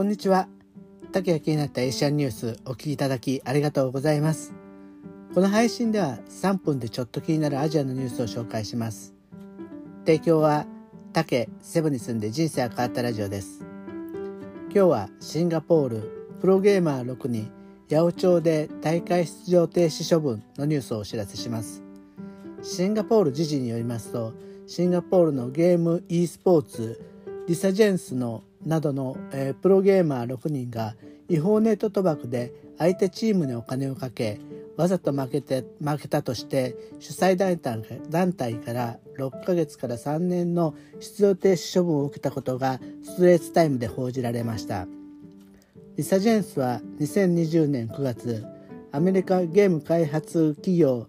こんにちは。竹が気になったエーシャンニュースお聞きいただきありがとうございます。この配信では3分でちょっと気になるアジアのニュースを紹介します。提供は竹セブンに住んで人生が変わったラジオです。今日はシンガポールプロゲーマー6人八百長で大会出場停止処分のニュースをお知らせします。シンガポール時事によりますとシンガポールのゲーム e スポーツリサジェンスのなどの、えー、プロゲーマー6人が違法ネット賭博で相手チームにお金をかけわざと負けて負けたとして主催団体から6ヶ月から3年の出場停止処分を受けたことがストレートタイムで報じられました。リサジェンスは2020年9月アメリカゲーム開発企業、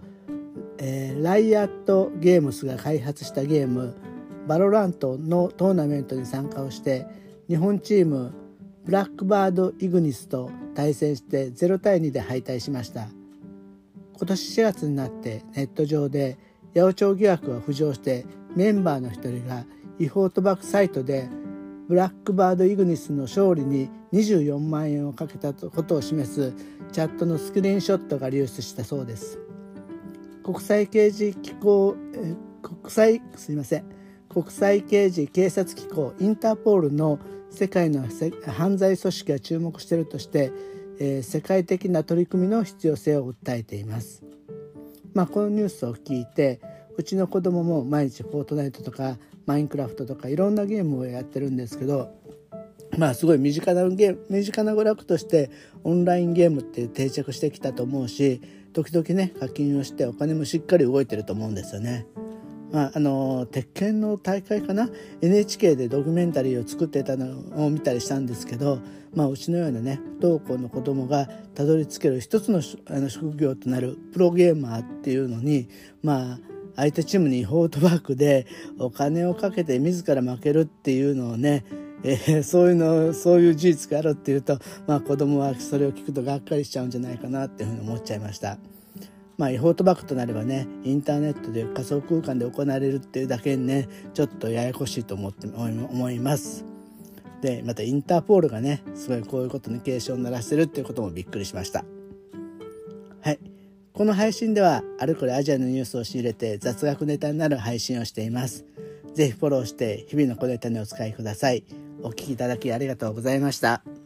えー、ライアットゲームスが開発したゲームVALORANT のトーナメントに参加をして日本チームブラックバード・イグニスと対戦して0対2で敗退しました。今年4月になってネット上で八百長疑惑が浮上してメンバーの一人が違法賭博サイトでブラックバード・イグニスの勝利に24万円をかけたことを示すチャットのスクリーンショットが流出したそうです。国際刑事機構国際すいません。国際刑事警察機構インターポールの世界の犯罪組織が注目しているとして、えー、世界的な取り組みの必要性を訴えています。まあ、このニュースを聞いてうちの子供も毎日フォートナイトとかマインクラフトとかいろんなゲームをやってるんですけどまあすごい身近なゲーム身近な娯楽としてオンラインゲームって定着してきたと思うし時々ね課金をしてお金もしっかり動いてると思うんですよね。まあ、あの鉄拳の大会かな？NHK でドキュメンタリーを作ってたのを見たりしたんですけど、まあ、うちのようなね不登校の子供がたどり着ける一つのあの職業となるプロゲーマーっていうのにまあ相手チームに違法賭博でお金をかけて自ら負けるっていうのをねえー、そういうのそういう事実があるっていうと、まあ、子供はそれを聞くとがっかりしちゃうんじゃないかなっていうふうに思っちゃいました。まあ、違法賭博となればねインターネットで仮想空間で行われるっていうだけにねちょっとややこしいと思って思います。でまたインターポールがねすごいこういうことに警鐘を鳴らしてるっていうこともびっくりしました。はいこの配信ではあれこれアジアのニュースを仕入れて雑学ネタになる配信をしています。ぜひフォローして日々の小ネタにお使いください。お聴きいただきありがとうございました。